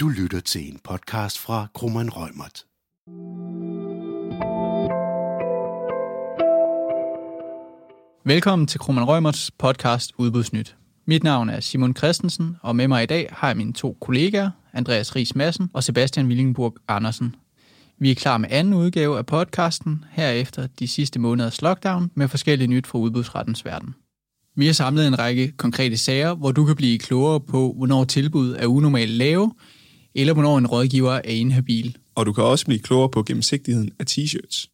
Du lytter til en podcast fra Krummeren Rømert. Velkommen til Krummeren Rømerts podcast Udbudsnyt. Mit navn er Simon Christensen, og med mig i dag har jeg mine to kollegaer, Andreas Ries Madsen og Sebastian Willingburg Andersen. Vi er klar med anden udgave af podcasten, herefter de sidste måneders lockdown med forskellige nyt fra udbudsrettens verden. Vi har samlet en række konkrete sager, hvor du kan blive klogere på, hvornår tilbud er unormalt lave, eller hvornår en rådgiver er inhabil. Og du kan også blive klogere på gennemsigtigheden af t-shirts.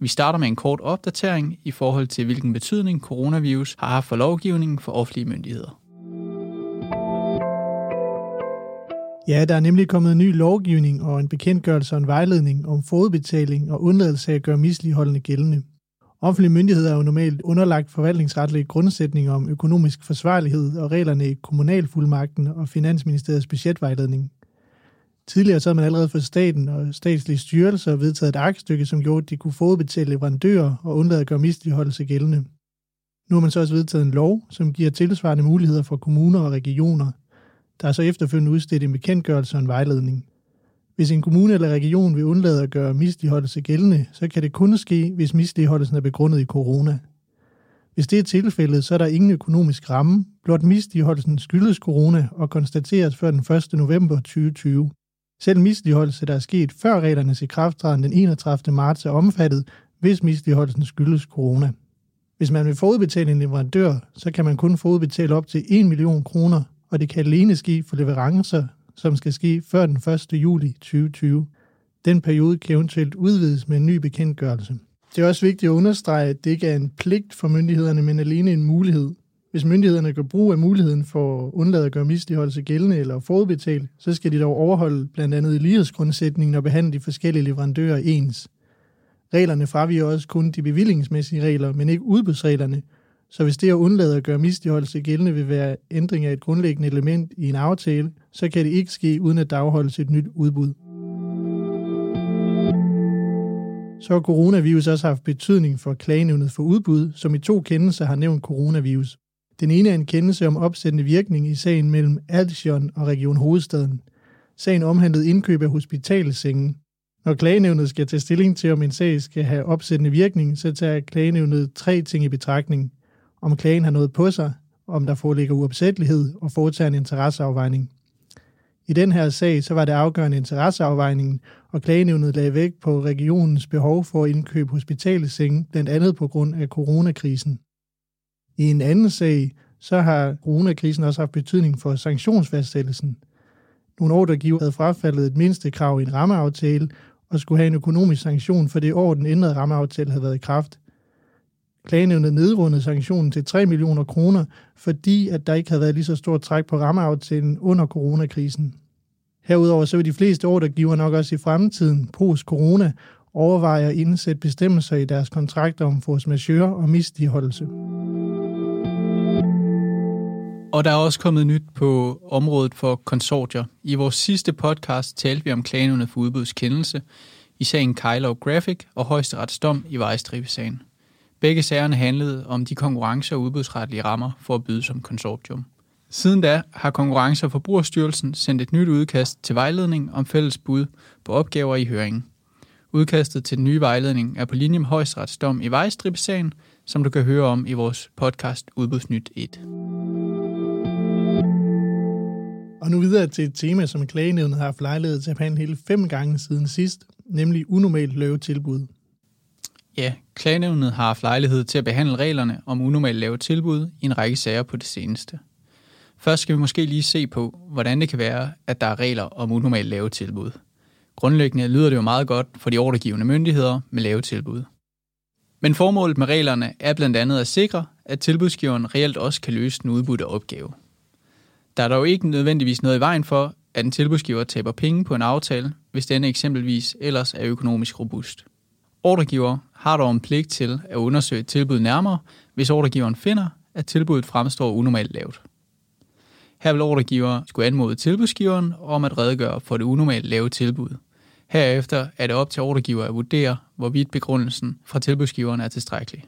Vi starter med en kort opdatering i forhold til, hvilken betydning coronavirus har haft for lovgivningen for offentlige myndigheder. Ja, der er nemlig kommet en ny lovgivning og en bekendtgørelse og en vejledning om fodbetaling og undladelse af at gøre misligeholdende gældende. Offentlige myndigheder er jo normalt underlagt forvaltningsretlige grundsætninger om økonomisk forsvarlighed og reglerne i kommunalfuldmagten og Finansministeriets budgetvejledning. Tidligere så havde man allerede for staten og statslige styrelser vedtaget et aktstykke, som gjorde, at de kunne fodbetale leverandører og undlade at gøre misligeholdelse gældende. Nu har man så også vedtaget en lov, som giver tilsvarende muligheder for kommuner og regioner. Der er så efterfølgende udstedt en bekendtgørelse og en vejledning. Hvis en kommune eller region vil undlade at gøre misligeholdelse gældende, så kan det kun ske, hvis misligeholdelsen er begrundet i corona. Hvis det er tilfældet, så er der ingen økonomisk ramme, blot misligeholdelsen skyldes corona og konstateres før den 1. november 2020. Selv misligeholdelse, der er sket før reglernes i krafttræden den 31. marts, er omfattet, hvis misligeholdelsen skyldes corona. Hvis man vil forudbetale en leverandør, så kan man kun forudbetale op til 1 million kroner, og det kan alene ske for leverancer, som skal ske før den 1. juli 2020. Den periode kan eventuelt udvides med en ny bekendtgørelse. Det er også vigtigt at understrege, at det ikke er en pligt for myndighederne, men alene en mulighed. Hvis myndighederne gør brug af muligheden for at undlade at gøre misligeholdelse gældende eller forudbetale, så skal de dog overholde blandt andet lighedsgrundsætningen og behandle de forskellige leverandører ens. Reglerne fraviger også kun de bevillingsmæssige regler, men ikke udbudsreglerne, så hvis det at undlade at gøre misligeholdelse gældende vil være ændring af et grundlæggende element i en aftale, så kan det ikke ske uden at der afholdes et nyt udbud. Så har coronavirus også haft betydning for klagenævnet for udbud, som i to kendelser har nævnt coronavirus. Den ene er en kendelse om opsættende virkning i sagen mellem Altion og Region Hovedstaden. Sagen omhandlede indkøb af hospitalsengen. Når klagenævnet skal tage stilling til, om en sag skal have opsættende virkning, så tager klagenævnet tre ting i betragtning. Om klagen har noget på sig, om der foreligger uopsættelighed og foretager en interesseafvejning. I den her sag så var det afgørende interesseafvejningen, og klagenævnet lagde vægt på regionens behov for at indkøbe hospitalsenge, blandt andet på grund af coronakrisen. I en anden sag, så har coronakrisen også haft betydning for sanktionsfastsættelsen. Nogle ordregiver havde frafaldet et mindste krav i en rammeaftale og skulle have en økonomisk sanktion for det år, den ændrede rammeaftale havde været i kraft. Klagenævnet nedrundede sanktionen til 3 millioner kroner, fordi at der ikke havde været lige så stort træk på rammeaftalen under coronakrisen. Herudover så vil de fleste ordregiver nok også i fremtiden, post-corona, overveje at indsætte bestemmelser i deres kontrakter om force majeure og misligeholdelse. Og der er også kommet nyt på området for konsortier. I vores sidste podcast talte vi om klagerne for udbudskendelse i sagen Kylo Graphic og højesteretsdom i Vejstribesagen. Begge sagerne handlede om de konkurrence- og udbudsretlige rammer for at byde som konsortium. Siden da har Konkurrence- og Forbrugerstyrelsen sendt et nyt udkast til vejledning om fælles bud på opgaver i høringen. Udkastet til den nye vejledning er på linje med højesteretsdom i Vejstribesagen, som du kan høre om i vores podcast Udbudsnyt 1. Og nu videre til et tema, som klagenævnet har haft lejlighed til at behandle hele fem gange siden sidst, nemlig unormalt lave tilbud. Ja, klagenævnet har haft lejlighed til at behandle reglerne om unormalt lave tilbud i en række sager på det seneste. Først skal vi måske lige se på, hvordan det kan være, at der er regler om unormalt lave tilbud. Grundlæggende lyder det jo meget godt for de ordregivende myndigheder med lave tilbud. Men formålet med reglerne er blandt andet at sikre, at tilbudsgiveren reelt også kan løse den udbudte opgave. Der er dog ikke nødvendigvis noget i vejen for, at en tilbudsgiver taber penge på en aftale, hvis denne eksempelvis ellers er økonomisk robust. Ordregiver har dog en pligt til at undersøge et tilbud nærmere, hvis ordregiveren finder, at tilbuddet fremstår unormalt lavt. Her vil ordregiver skulle anmode tilbudsgiveren om at redegøre for det unormalt lave tilbud. Herefter er det op til ordregiver at vurdere, hvorvidt begrundelsen fra tilbudsgiveren er tilstrækkelig.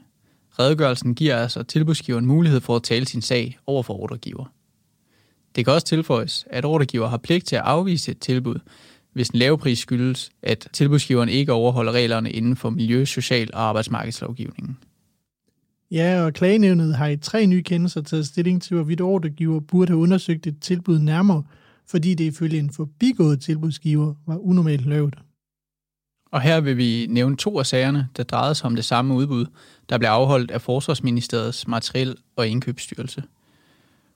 Redegørelsen giver altså tilbudsgiveren mulighed for at tale sin sag over for ordregiver. Det kan også tilføjes, at ordregiver har pligt til at afvise et tilbud, hvis en lavpris skyldes, at tilbudsgiveren ikke overholder reglerne inden for miljø-, social- og arbejdsmarkedslovgivningen. Ja, og klagenævnet har i tre nye kendelser taget stilling til, hvorvidt ordregiver burde have undersøgt et tilbud nærmere, fordi det ifølge en forbigået tilbudsgiver var unormalt lavt. Og her vil vi nævne to af sagerne, der drejede sig om det samme udbud, der blev afholdt af Forsvarsministeriets Materiel- og Indkøbsstyrelse.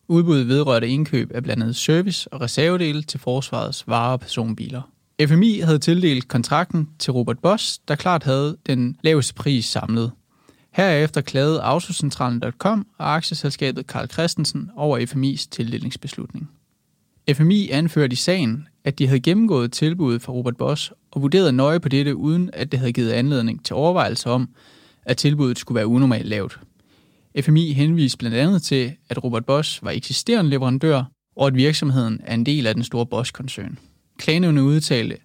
Udbuddet vedrørte indkøb af blandt andet service og reservedele til forsvarets varer og personbiler. FMI havde tildelt kontrakten til Robert Bosch, der klart havde den laveste pris samlet. Herefter klagede Autocentralen.com og aktieselskabet Karl Christensen over FMI's tildelingsbeslutning. FMI anførte i sagen, at de havde gennemgået tilbuddet fra Robert Bosch og vurderet nøje på dette, uden at det havde givet anledning til overvejelser om, at tilbuddet skulle være unormalt lavt. FMI henviste blandt andet til, at Robert Bosch var eksisterende leverandør, og at virksomheden er en del af den store Bosch-koncern. Klagenævnet udtalte,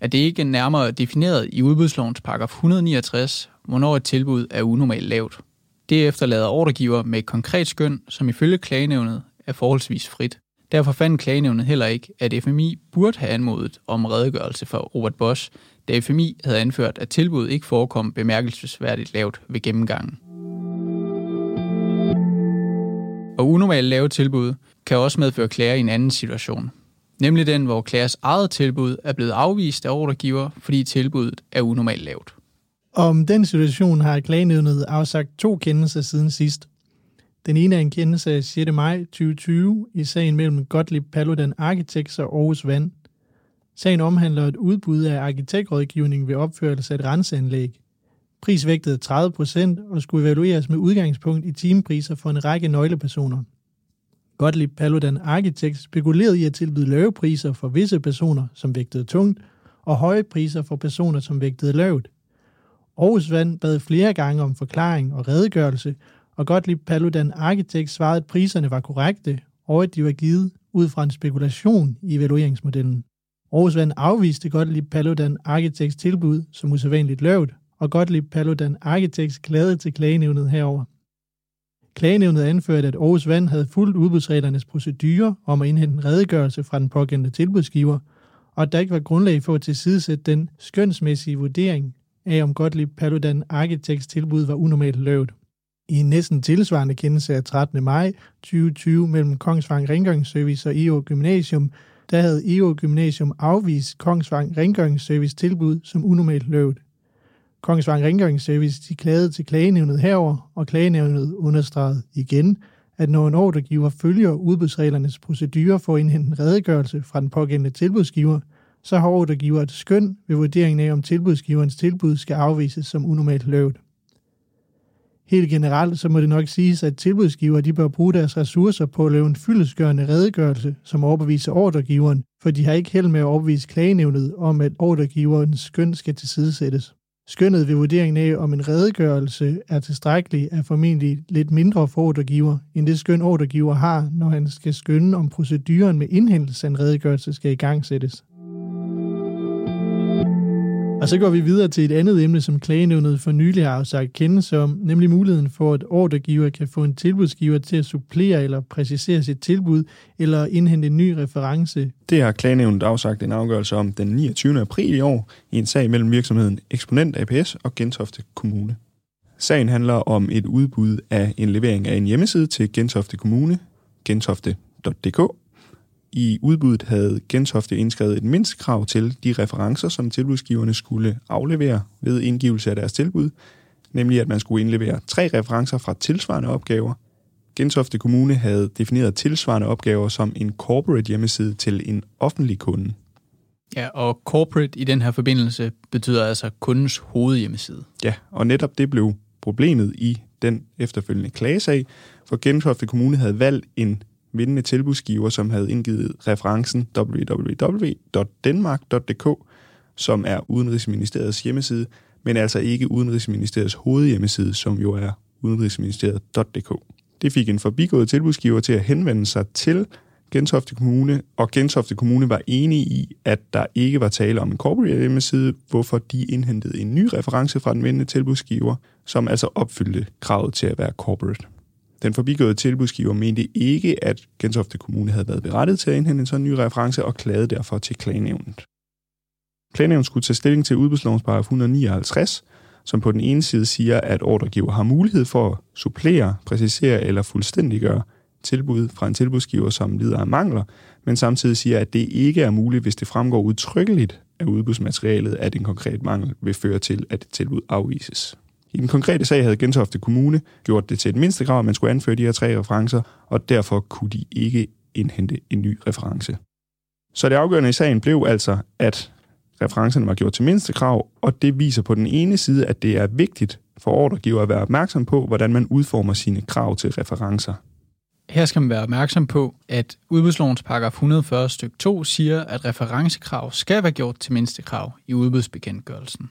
at det ikke er nærmere defineret i udbudslovens paragraf 169, hvornår et tilbud er unormalt lavt. Derefter lader ordregiver med et konkret skøn, som ifølge klagenævnet er forholdsvis frit. Derfor fandt klagenævnet heller ikke, at FMI burde have anmodet om redegørelse for Robert Bosch, da FMI havde anført, at tilbuddet ikke forekom bemærkelsesværdigt lavt ved gennemgangen. Og unormalt lave tilbud kan også medføre klager i en anden situation. Nemlig den, hvor klagers eget tilbud er blevet afvist af ordregiver, fordi tilbuddet er unormalt lavt. Om den situation har klagenævnet afsagt to kendelser siden sidst. Den ene er en kendelse af 6. maj 2020 i sagen mellem Gottlieb Paludan Architects og Aarhus Vand. Sagen omhandler et udbud af arkitektrådgivning ved opførelse af et renseanlæg prisvægtet 30 procent og skulle evalueres med udgangspunkt i timepriser for en række nøglepersoner. Gottlieb Paludan Architects spekulerede i at tilbyde lave priser for visse personer, som vægtede tungt, og høje priser for personer, som vægtede lavt. Aarhus Vand bad flere gange om forklaring og redegørelse, og Gottlieb Paludan Architects svarede, at priserne var korrekte, og at de var givet ud fra en spekulation i evalueringsmodellen. Aarhus Vand afviste Gottlieb Paludan Architects tilbud som usædvanligt lavt, og Gottlieb Paludan Architects klagede til klagenævnet herover. Klagenævnet anførte, at Aarhus Vand havde fulgt udbudsreglernes procedure om at indhente en redegørelse fra den pågældende tilbudsgiver, og at der ikke var grundlag for at tilsidesætte den skønsmæssige vurdering af, om Gottlieb Paludan Architects tilbud var unormalt lavt. I en næsten tilsvarende kendelse af 13. maj 2020 mellem Kongsvang Rengøringsservice og IO Gymnasium, der havde IO Gymnasium afvist Kongsvang Rengøringsservice tilbud som unormalt lavt. Kongsvang Rengøringsservice de klagede til klagenævnet herover, og klagenævnet understregede igen, at når en ordregiver følger udbudsreglernes procedurer for at indhente en redegørelse fra den pågældende tilbudsgiver, så har ordregiver et skøn ved vurderingen af, om tilbudsgiverens tilbud skal afvises som unormalt lavt. Helt generelt så må det nok siges, at tilbudsgiver de bør bruge deres ressourcer på at lave en fyldesgørende redegørelse, som overbeviser ordregiveren, for de har ikke held med at overbevise klagenævnet om, at ordregiverens skøn skal tilsidesættes. Skønnet ved vurderingen af, om en redegørelse er tilstrækkelig, er formentlig lidt mindre for ordregiver, end det skøn ordregiver har, når han skal skønne, om proceduren med indhentelse af en redegørelse skal igangsættes. Og så går vi videre til et andet emne, som klagenævnet for nylig har afsagt kendelse om, nemlig muligheden for, at ordregiver kan få en tilbudsgiver til at supplere eller præcisere sit tilbud, eller indhente en ny reference. Det har klagenævnet afsagt en afgørelse om den 29. april i år i en sag mellem virksomheden Exponent APS og Gentofte Kommune. Sagen handler om et udbud af en levering af en hjemmeside til Gentofte Kommune, gentofte.dk, i udbuddet havde Gentofte indskrevet et mindstekrav til de referencer, som tilbudsgiverne skulle aflevere ved indgivelse af deres tilbud, nemlig at man skulle indlevere tre referencer fra tilsvarende opgaver. Gentofte Kommune havde defineret tilsvarende opgaver som en corporate hjemmeside til en offentlig kunde. Ja, og corporate i den her forbindelse betyder altså kundens hovedhjemmeside. Ja, og netop det blev problemet i den efterfølgende klagesag, for Gentofte Kommune havde valgt en vindende tilbudsgiver, som havde indgivet referencen www.denmark.dk, som er Udenrigsministeriets hjemmeside, men altså ikke Udenrigsministeriets hovedhjemmeside, som jo er udenrigsministeriet.dk. Det fik en forbigået tilbudsgiver til at henvende sig til Gentofte Kommune, og Gentofte Kommune var enige i, at der ikke var tale om en corporate hjemmeside, hvorfor de indhentede en ny reference fra den vindende tilbudsgiver, som altså opfyldte kravet til at være corporate. Den forbigåede tilbudsgiver mente ikke, at Gentofte Kommune havde været berettet til at indhente en sådan ny reference og klagede derfor til klagenævnet. Klagenævnet skulle tage stilling til udbudslovens paragraf 159, som på den ene side siger, at ordregiver har mulighed for at supplere, præcisere eller fuldstændiggøre tilbud fra en tilbudsgiver, som lider af mangler, men samtidig siger, at det ikke er muligt, hvis det fremgår udtrykkeligt af udbudsmaterialet, at en konkret mangel vil føre til, at et tilbud afvises. I den konkrete sag havde Gentofte Kommune gjort det til et mindste krav, at man skulle anføre de her tre referencer, og derfor kunne de ikke indhente en ny reference. Så det afgørende i sagen blev altså, at referencerne var gjort til mindste krav, og det viser på den ene side, at det er vigtigt for ordregiver at være opmærksom på, hvordan man udformer sine krav til referencer. Her skal man være opmærksom på, at udbudslovens paragraf 140 stykke 2 siger, at referencekrav skal være gjort til mindste krav i udbudsbekendtgørelsen.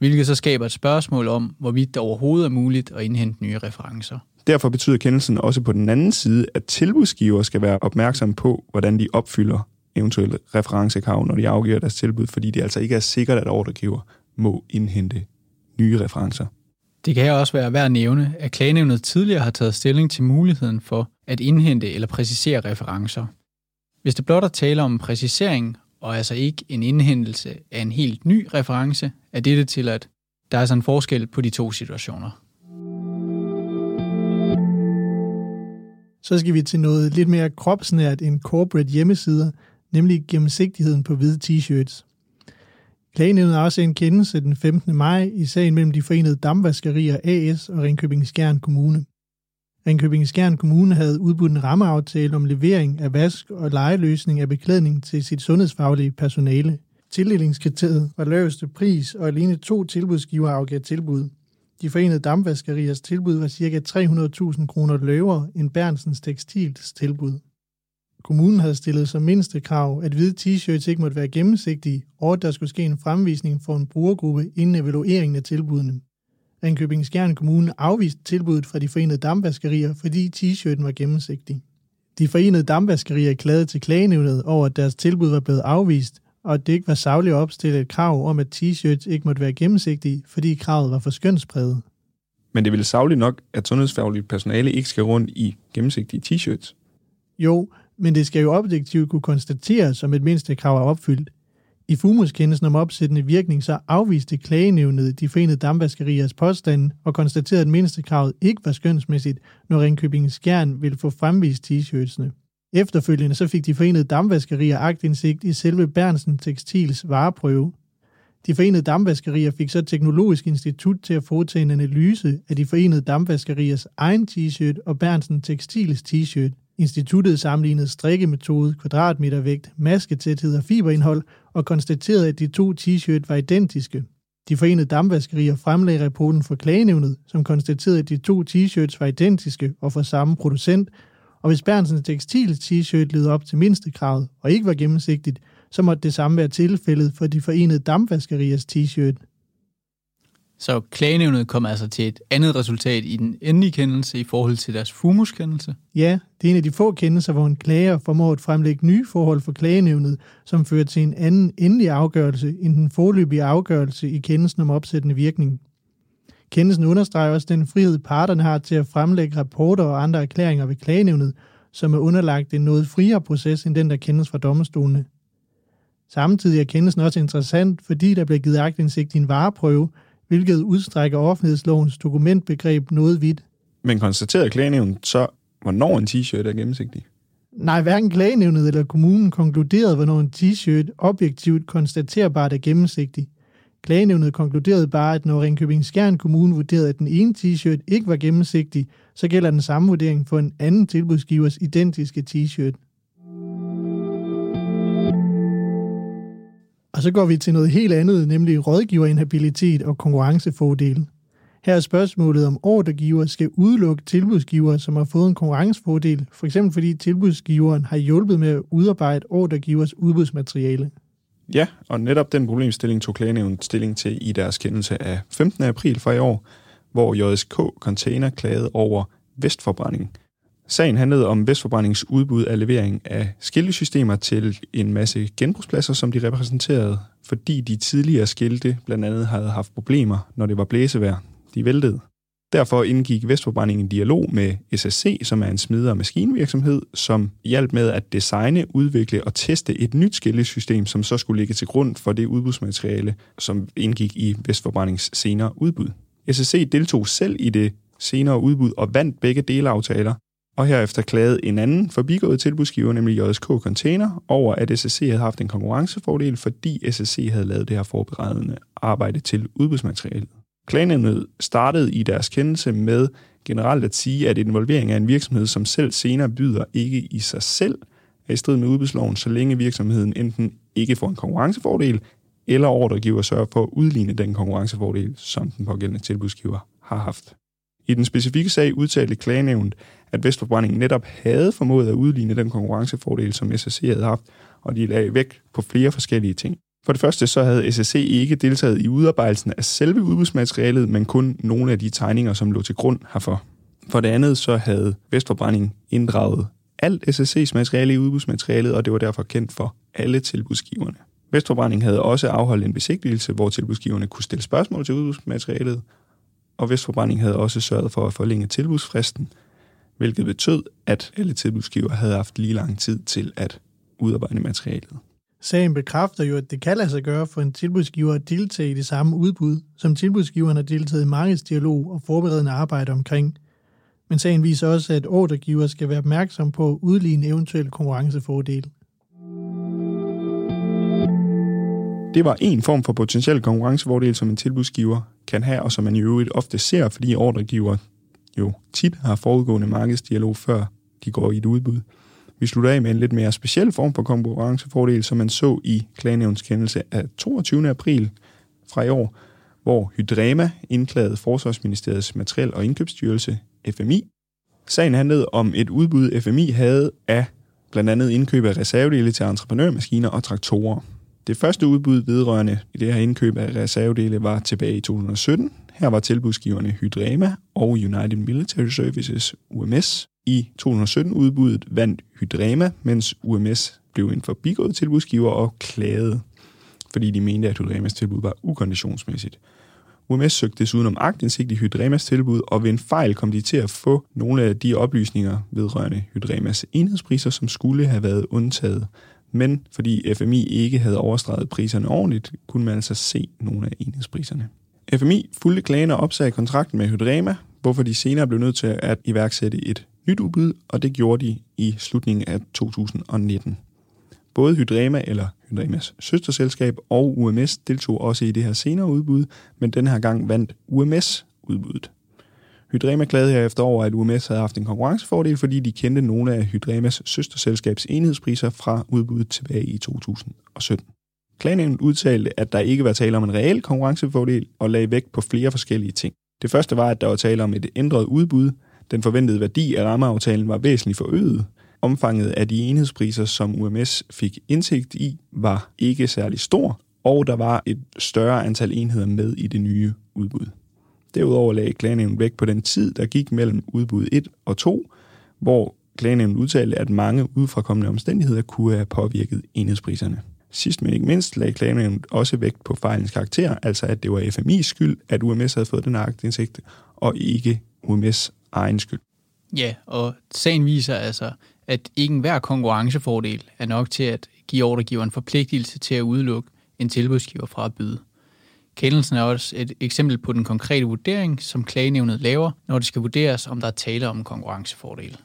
Hvilket så skaber et spørgsmål om, hvorvidt det overhovedet er muligt at indhente nye referencer. Derfor betyder kendelsen også på den anden side, at tilbudsgiver skal være opmærksom på, hvordan de opfylder eventuelle referencekrav, når de afgiver deres tilbud, fordi det altså ikke er sikkert, at ordregiver må indhente nye referencer. Det kan her også være værd at nævne, at klagenævnet tidligere har taget stilling til muligheden for at indhente eller præcisere referencer. Hvis det blot er tale om en præcisering, og altså ikke en indhentelse af en helt ny reference, er dette til at der er altså en forskel på de to situationer. Så skal vi til noget lidt mere kropsnært end corporate hjemmesider, nemlig gennemsigtigheden på hvide t-shirts. Klagenævnet har også en kendelse den 15. maj i sagen mellem de forenede dampvaskerier AS og Ringkøbing Skjern Kommune. Ringkøbing Skjern Kommune havde udbudt en rammeaftale om levering af vask og lejeløsning af beklædning til sit sundhedsfaglige personale. Tildelingskriteriet var laveste pris, og alene to tilbudsgiver afgav tilbud. De forenede dampvaskeriers tilbud var ca. 300.000 kroner lavere end Bernsens Tekstils tilbud. Kommunen havde stillet som mindste krav, at hvide t-shirts ikke måtte være gennemsigtige, og at der skulle ske en fremvisning for en brugergruppe inden evalueringen af tilbudene. Ringkøbing Skjern Kommune afviste tilbuddet fra de forenede dampvaskerier, fordi t-shirten var gennemsigtig. De forenede dampvaskerier klagede til klagenævnet over, at deres tilbud var blevet afvist, og at det ikke var savligt at opstille et krav om, at t-shirts ikke måtte være gennemsigtige, fordi kravet var for skønspræget. Men det ville savligt nok, at sundhedsfagligt personale ikke skal rundt i gennemsigtige t-shirts. Jo, men det skal jo objektivt kunne konstateres, som et mindste krav er opfyldt. I FUMUS-kendelsen om opsættende virkning så afviste klagenævnet de forenede dampvaskeriers påstande og konstaterede, at mindstekravet ikke var skønsmæssigt, når Ringkøbing Skjern ville få fremvist t-shirtsene. Efterfølgende så fik de forenede dampvaskerier agtindsigt i selve Bernsen Tekstils vareprøve. De forenede dampvaskerier fik så Teknologisk Institut til at foretage en analyse af de forenede dampvaskeriers egen t-shirt og Bernsen Tekstils t-shirt. Instituttet sammenlignede strikkemetode, kvadratmetervægt, masketæthed og fiberindhold og konstaterede, at de to t-shirt var identiske. De forenede dampvaskerier fremlagde rapporten for klagenævnet, som konstaterede, at de to t-shirts var identiske og fra samme producent, og hvis Bernsens tekstil t-shirt levede op til mindstekravet og ikke var gennemsigtigt, så måtte det samme være tilfældet for de forenede dampvaskeriers t-shirt. Så klagenævnet kom altså til et andet resultat i den endelige kendelse i forhold til deres FUMUS-kendelse. Ja, det er en af de få kendelser, hvor en klager formår at fremlægge nye forhold for klagenævnet, som fører til en anden endelig afgørelse end den forløbige afgørelse i kendelsen om opsættende virkning. Kendelsen understreger også den frihed, parterne har til at fremlægge rapporter og andre erklæringer ved klagenævnet, som er underlagt en noget friere proces end den, der kendes fra domstolene. Samtidig er kendelsen også interessant, fordi der bliver givet agtindsigt i en vareprøve, hvilket udstrækker offentlighedslovens dokumentbegreb noget vidt. Men konstaterede klagenævnet så, hvornår en t-shirt er gennemsigtig? Nej, hverken klagenævnet eller kommunen konkluderede, hvornår en t-shirt objektivt konstaterbart er gennemsigtig. Klagenævnet konkluderede bare, at når Ringkøbing Skjern Kommune vurderede, at den ene t-shirt ikke var gennemsigtig, så gælder den samme vurdering for en anden tilbudsgivers identiske t-shirt. Og så går vi til noget helt andet, nemlig rådgiverinhabilitet og konkurrencefordele. Her er spørgsmålet, om ordregiver skal udelukke tilbudsgiver, som har fået en konkurrencefordel, f.eks. fordi tilbudsgiveren har hjulpet med at udarbejde ordregivers udbudsmateriale. Ja, og netop den problemstilling tog klagenævnet stilling til i deres kendelse af 15. april fra i år, hvor JSK Container klagede over Vestforbrænding. Sagen handlede om Vestforbrændings udbud af levering af skiltesystemer til en masse genbrugspladser, som de repræsenterede, fordi de tidligere skilte blandt andet havde haft problemer, når det var blæsevejr. De væltede. Derfor indgik Vestforbrænding en dialog med SSC, som er en smider- og maskinvirksomhed, som hjalp med at designe, udvikle og teste et nyt skiltesystem, som så skulle ligge til grund for det udbudsmateriale, som indgik i Vestforbrændings senere udbud. SSC deltog selv i det senere udbud og vandt begge delaftaler, og herefter klagede en anden forbigået tilbudsgiver, nemlig JSK Container, over at SSC havde haft en konkurrencefordel, fordi SSC havde lavet det her forberedende arbejde til udbudsmaterialet. Klagenævnet startede i deres kendelse med generelt at sige, at involvering af en virksomhed, som selv senere byder ikke i sig selv, er i strid med udbudsloven, så længe virksomheden enten ikke får en konkurrencefordel, eller ordregiver sørger for at udligne den konkurrencefordel, som den pågældende tilbudsgiver har haft. I den specifikke sag udtalte klagenævnet, at Vestforbrænding netop havde formået at udligne den konkurrencefordel, som SSC havde haft, og de lagde væk på flere forskellige ting. For det første så havde SSC ikke deltaget i udarbejdelsen af selve udbudsmaterialet, men kun nogle af de tegninger, som lå til grund herfor. For det andet så havde Vestforbrænding inddraget alt SSC's materiale i udbudsmaterialet, og det var derfor kendt for alle tilbudsgiverne. Vestforbrænding havde også afholdt en besigtigelse, hvor tilbudsgiverne kunne stille spørgsmål til udbudsmaterialet, og Vestforbrænding havde også sørget for at forlænge tilbudsfristen, hvilket betød, at alle tilbudsgiver havde haft lige lang tid til at udarbejde materialet. Sagen bekræfter jo, at det kan lade sig gøre for en tilbudsgiver at deltage i det samme udbud, som tilbudsgiveren har deltaget i markedsdialog og forberedende arbejde omkring. Men sagen viser også, at ordregiver skal være opmærksom på at udligne eventuelle konkurrencefordele. Det var en form for potentiel konkurrencefordel, som en tilbudsgiver kan have, og som man i øvrigt ofte ser, fordi ordregiver jo tit har forudgående markedsdialog, før de går i et udbud. Vi slutter af med en lidt mere speciel form for konkurrencefordel, som man så i klagenævnskendelse af 22. april fra i år, hvor Hydrema indklagede Forsvarsministeriets Materiel- og Indkøbsstyrelse, FMI. Sagen handlede om et udbud, FMI havde af blandt andet indkøb af reservedele til entreprenørmaskiner og traktorer. Det første udbud vedrørende i det her indkøb af reservedele var tilbage i 2017. Her var tilbudsgiverne Hydrema og United Military Services, UMS. I 2017-udbuddet vandt Hydrema, mens UMS blev en forbigået tilbudsgiver og klagede, fordi de mente, at Hydremas tilbud var ukonditionsmæssigt. UMS søgte desuden om agtindsigt i Hydremas tilbud, og ved en fejl kom de til at få nogle af de oplysninger vedrørende Hydremas enhedspriser, som skulle have været undtaget. Men fordi FMI ikke havde overstreget priserne ordentligt, kunne man altså se nogle af enhedspriserne. FMI fulgte klagen og opsagde kontrakten med Hydrema, hvorfor de senere blev nødt til at iværksætte et nyt udbud, og det gjorde de i slutningen af 2019. Både Hydrema eller Hydremas søsterselskab og UMS deltog også i det her senere udbud, men den her gang vandt UMS udbuddet. Hydrema klagede herefter over, at UMS havde haft en konkurrencefordel, fordi de kendte nogle af Hydremas søsterselskabs enhedspriser fra udbuddet tilbage i 2017. Klagenævnet udtalte, at der ikke var tale om en reel konkurrencefordel og lagde vægt på flere forskellige ting. Det første var, at der var tale om et ændret udbud. Den forventede værdi af rammeaftalen var væsentligt forøget. Omfanget af de enhedspriser, som UMS fik indsigt i, var ikke særlig stor, og der var et større antal enheder med i det nye udbud. Derudover lagde klagenævnet vægt på den tid, der gik mellem udbud 1 og 2, hvor klagenævnet udtalte, at mange udefrakommende omstændigheder kunne have påvirket enhedspriserne. Sidst men ikke mindst lagde klagenævnet også vægt på fejlens karakter, altså at det var FMI's skyld, at UMS havde fået den aktindsigt, og ikke UMS egen skyld. Ja, og sagen viser altså, at ikke enhver konkurrencefordel er nok til at give ordregiveren forpligtelse til at udelukke en tilbudsgiver fra at byde. Kendelsen er også et eksempel på den konkrete vurdering, som klagenævnet laver, når det skal vurderes, om der er tale om en konkurrencefordel.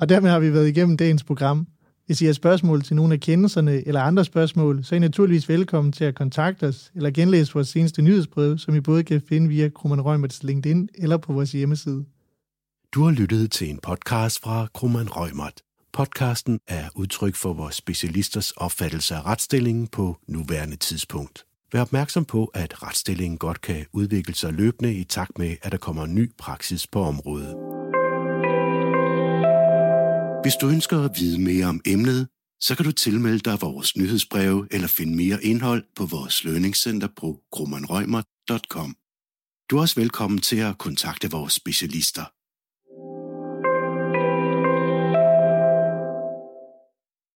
Og dermed har vi været igennem dagens program. Hvis I har spørgsmål til nogle af kendelserne eller andre spørgsmål, så er I naturligvis velkommen til at kontakte os eller genlæse vores seneste nyhedsbrev, som I både kan finde via Krummeren Røgmerts LinkedIn eller på vores hjemmeside. Du har lyttet til en podcast fra Krummeren Røgmert. Podcasten er udtryk for vores specialisters opfattelse af retsstillingen på nuværende tidspunkt. Vær opmærksom på, at retsstillingen godt kan udvikle sig løbende i takt med, at der kommer ny praksis på området. Hvis du ønsker at vide mere om emnet, så kan du tilmelde dig vores nyhedsbreve eller finde mere indhold på vores lønningscenter på grummanrøgmer.com. Du er også velkommen til at kontakte vores specialister.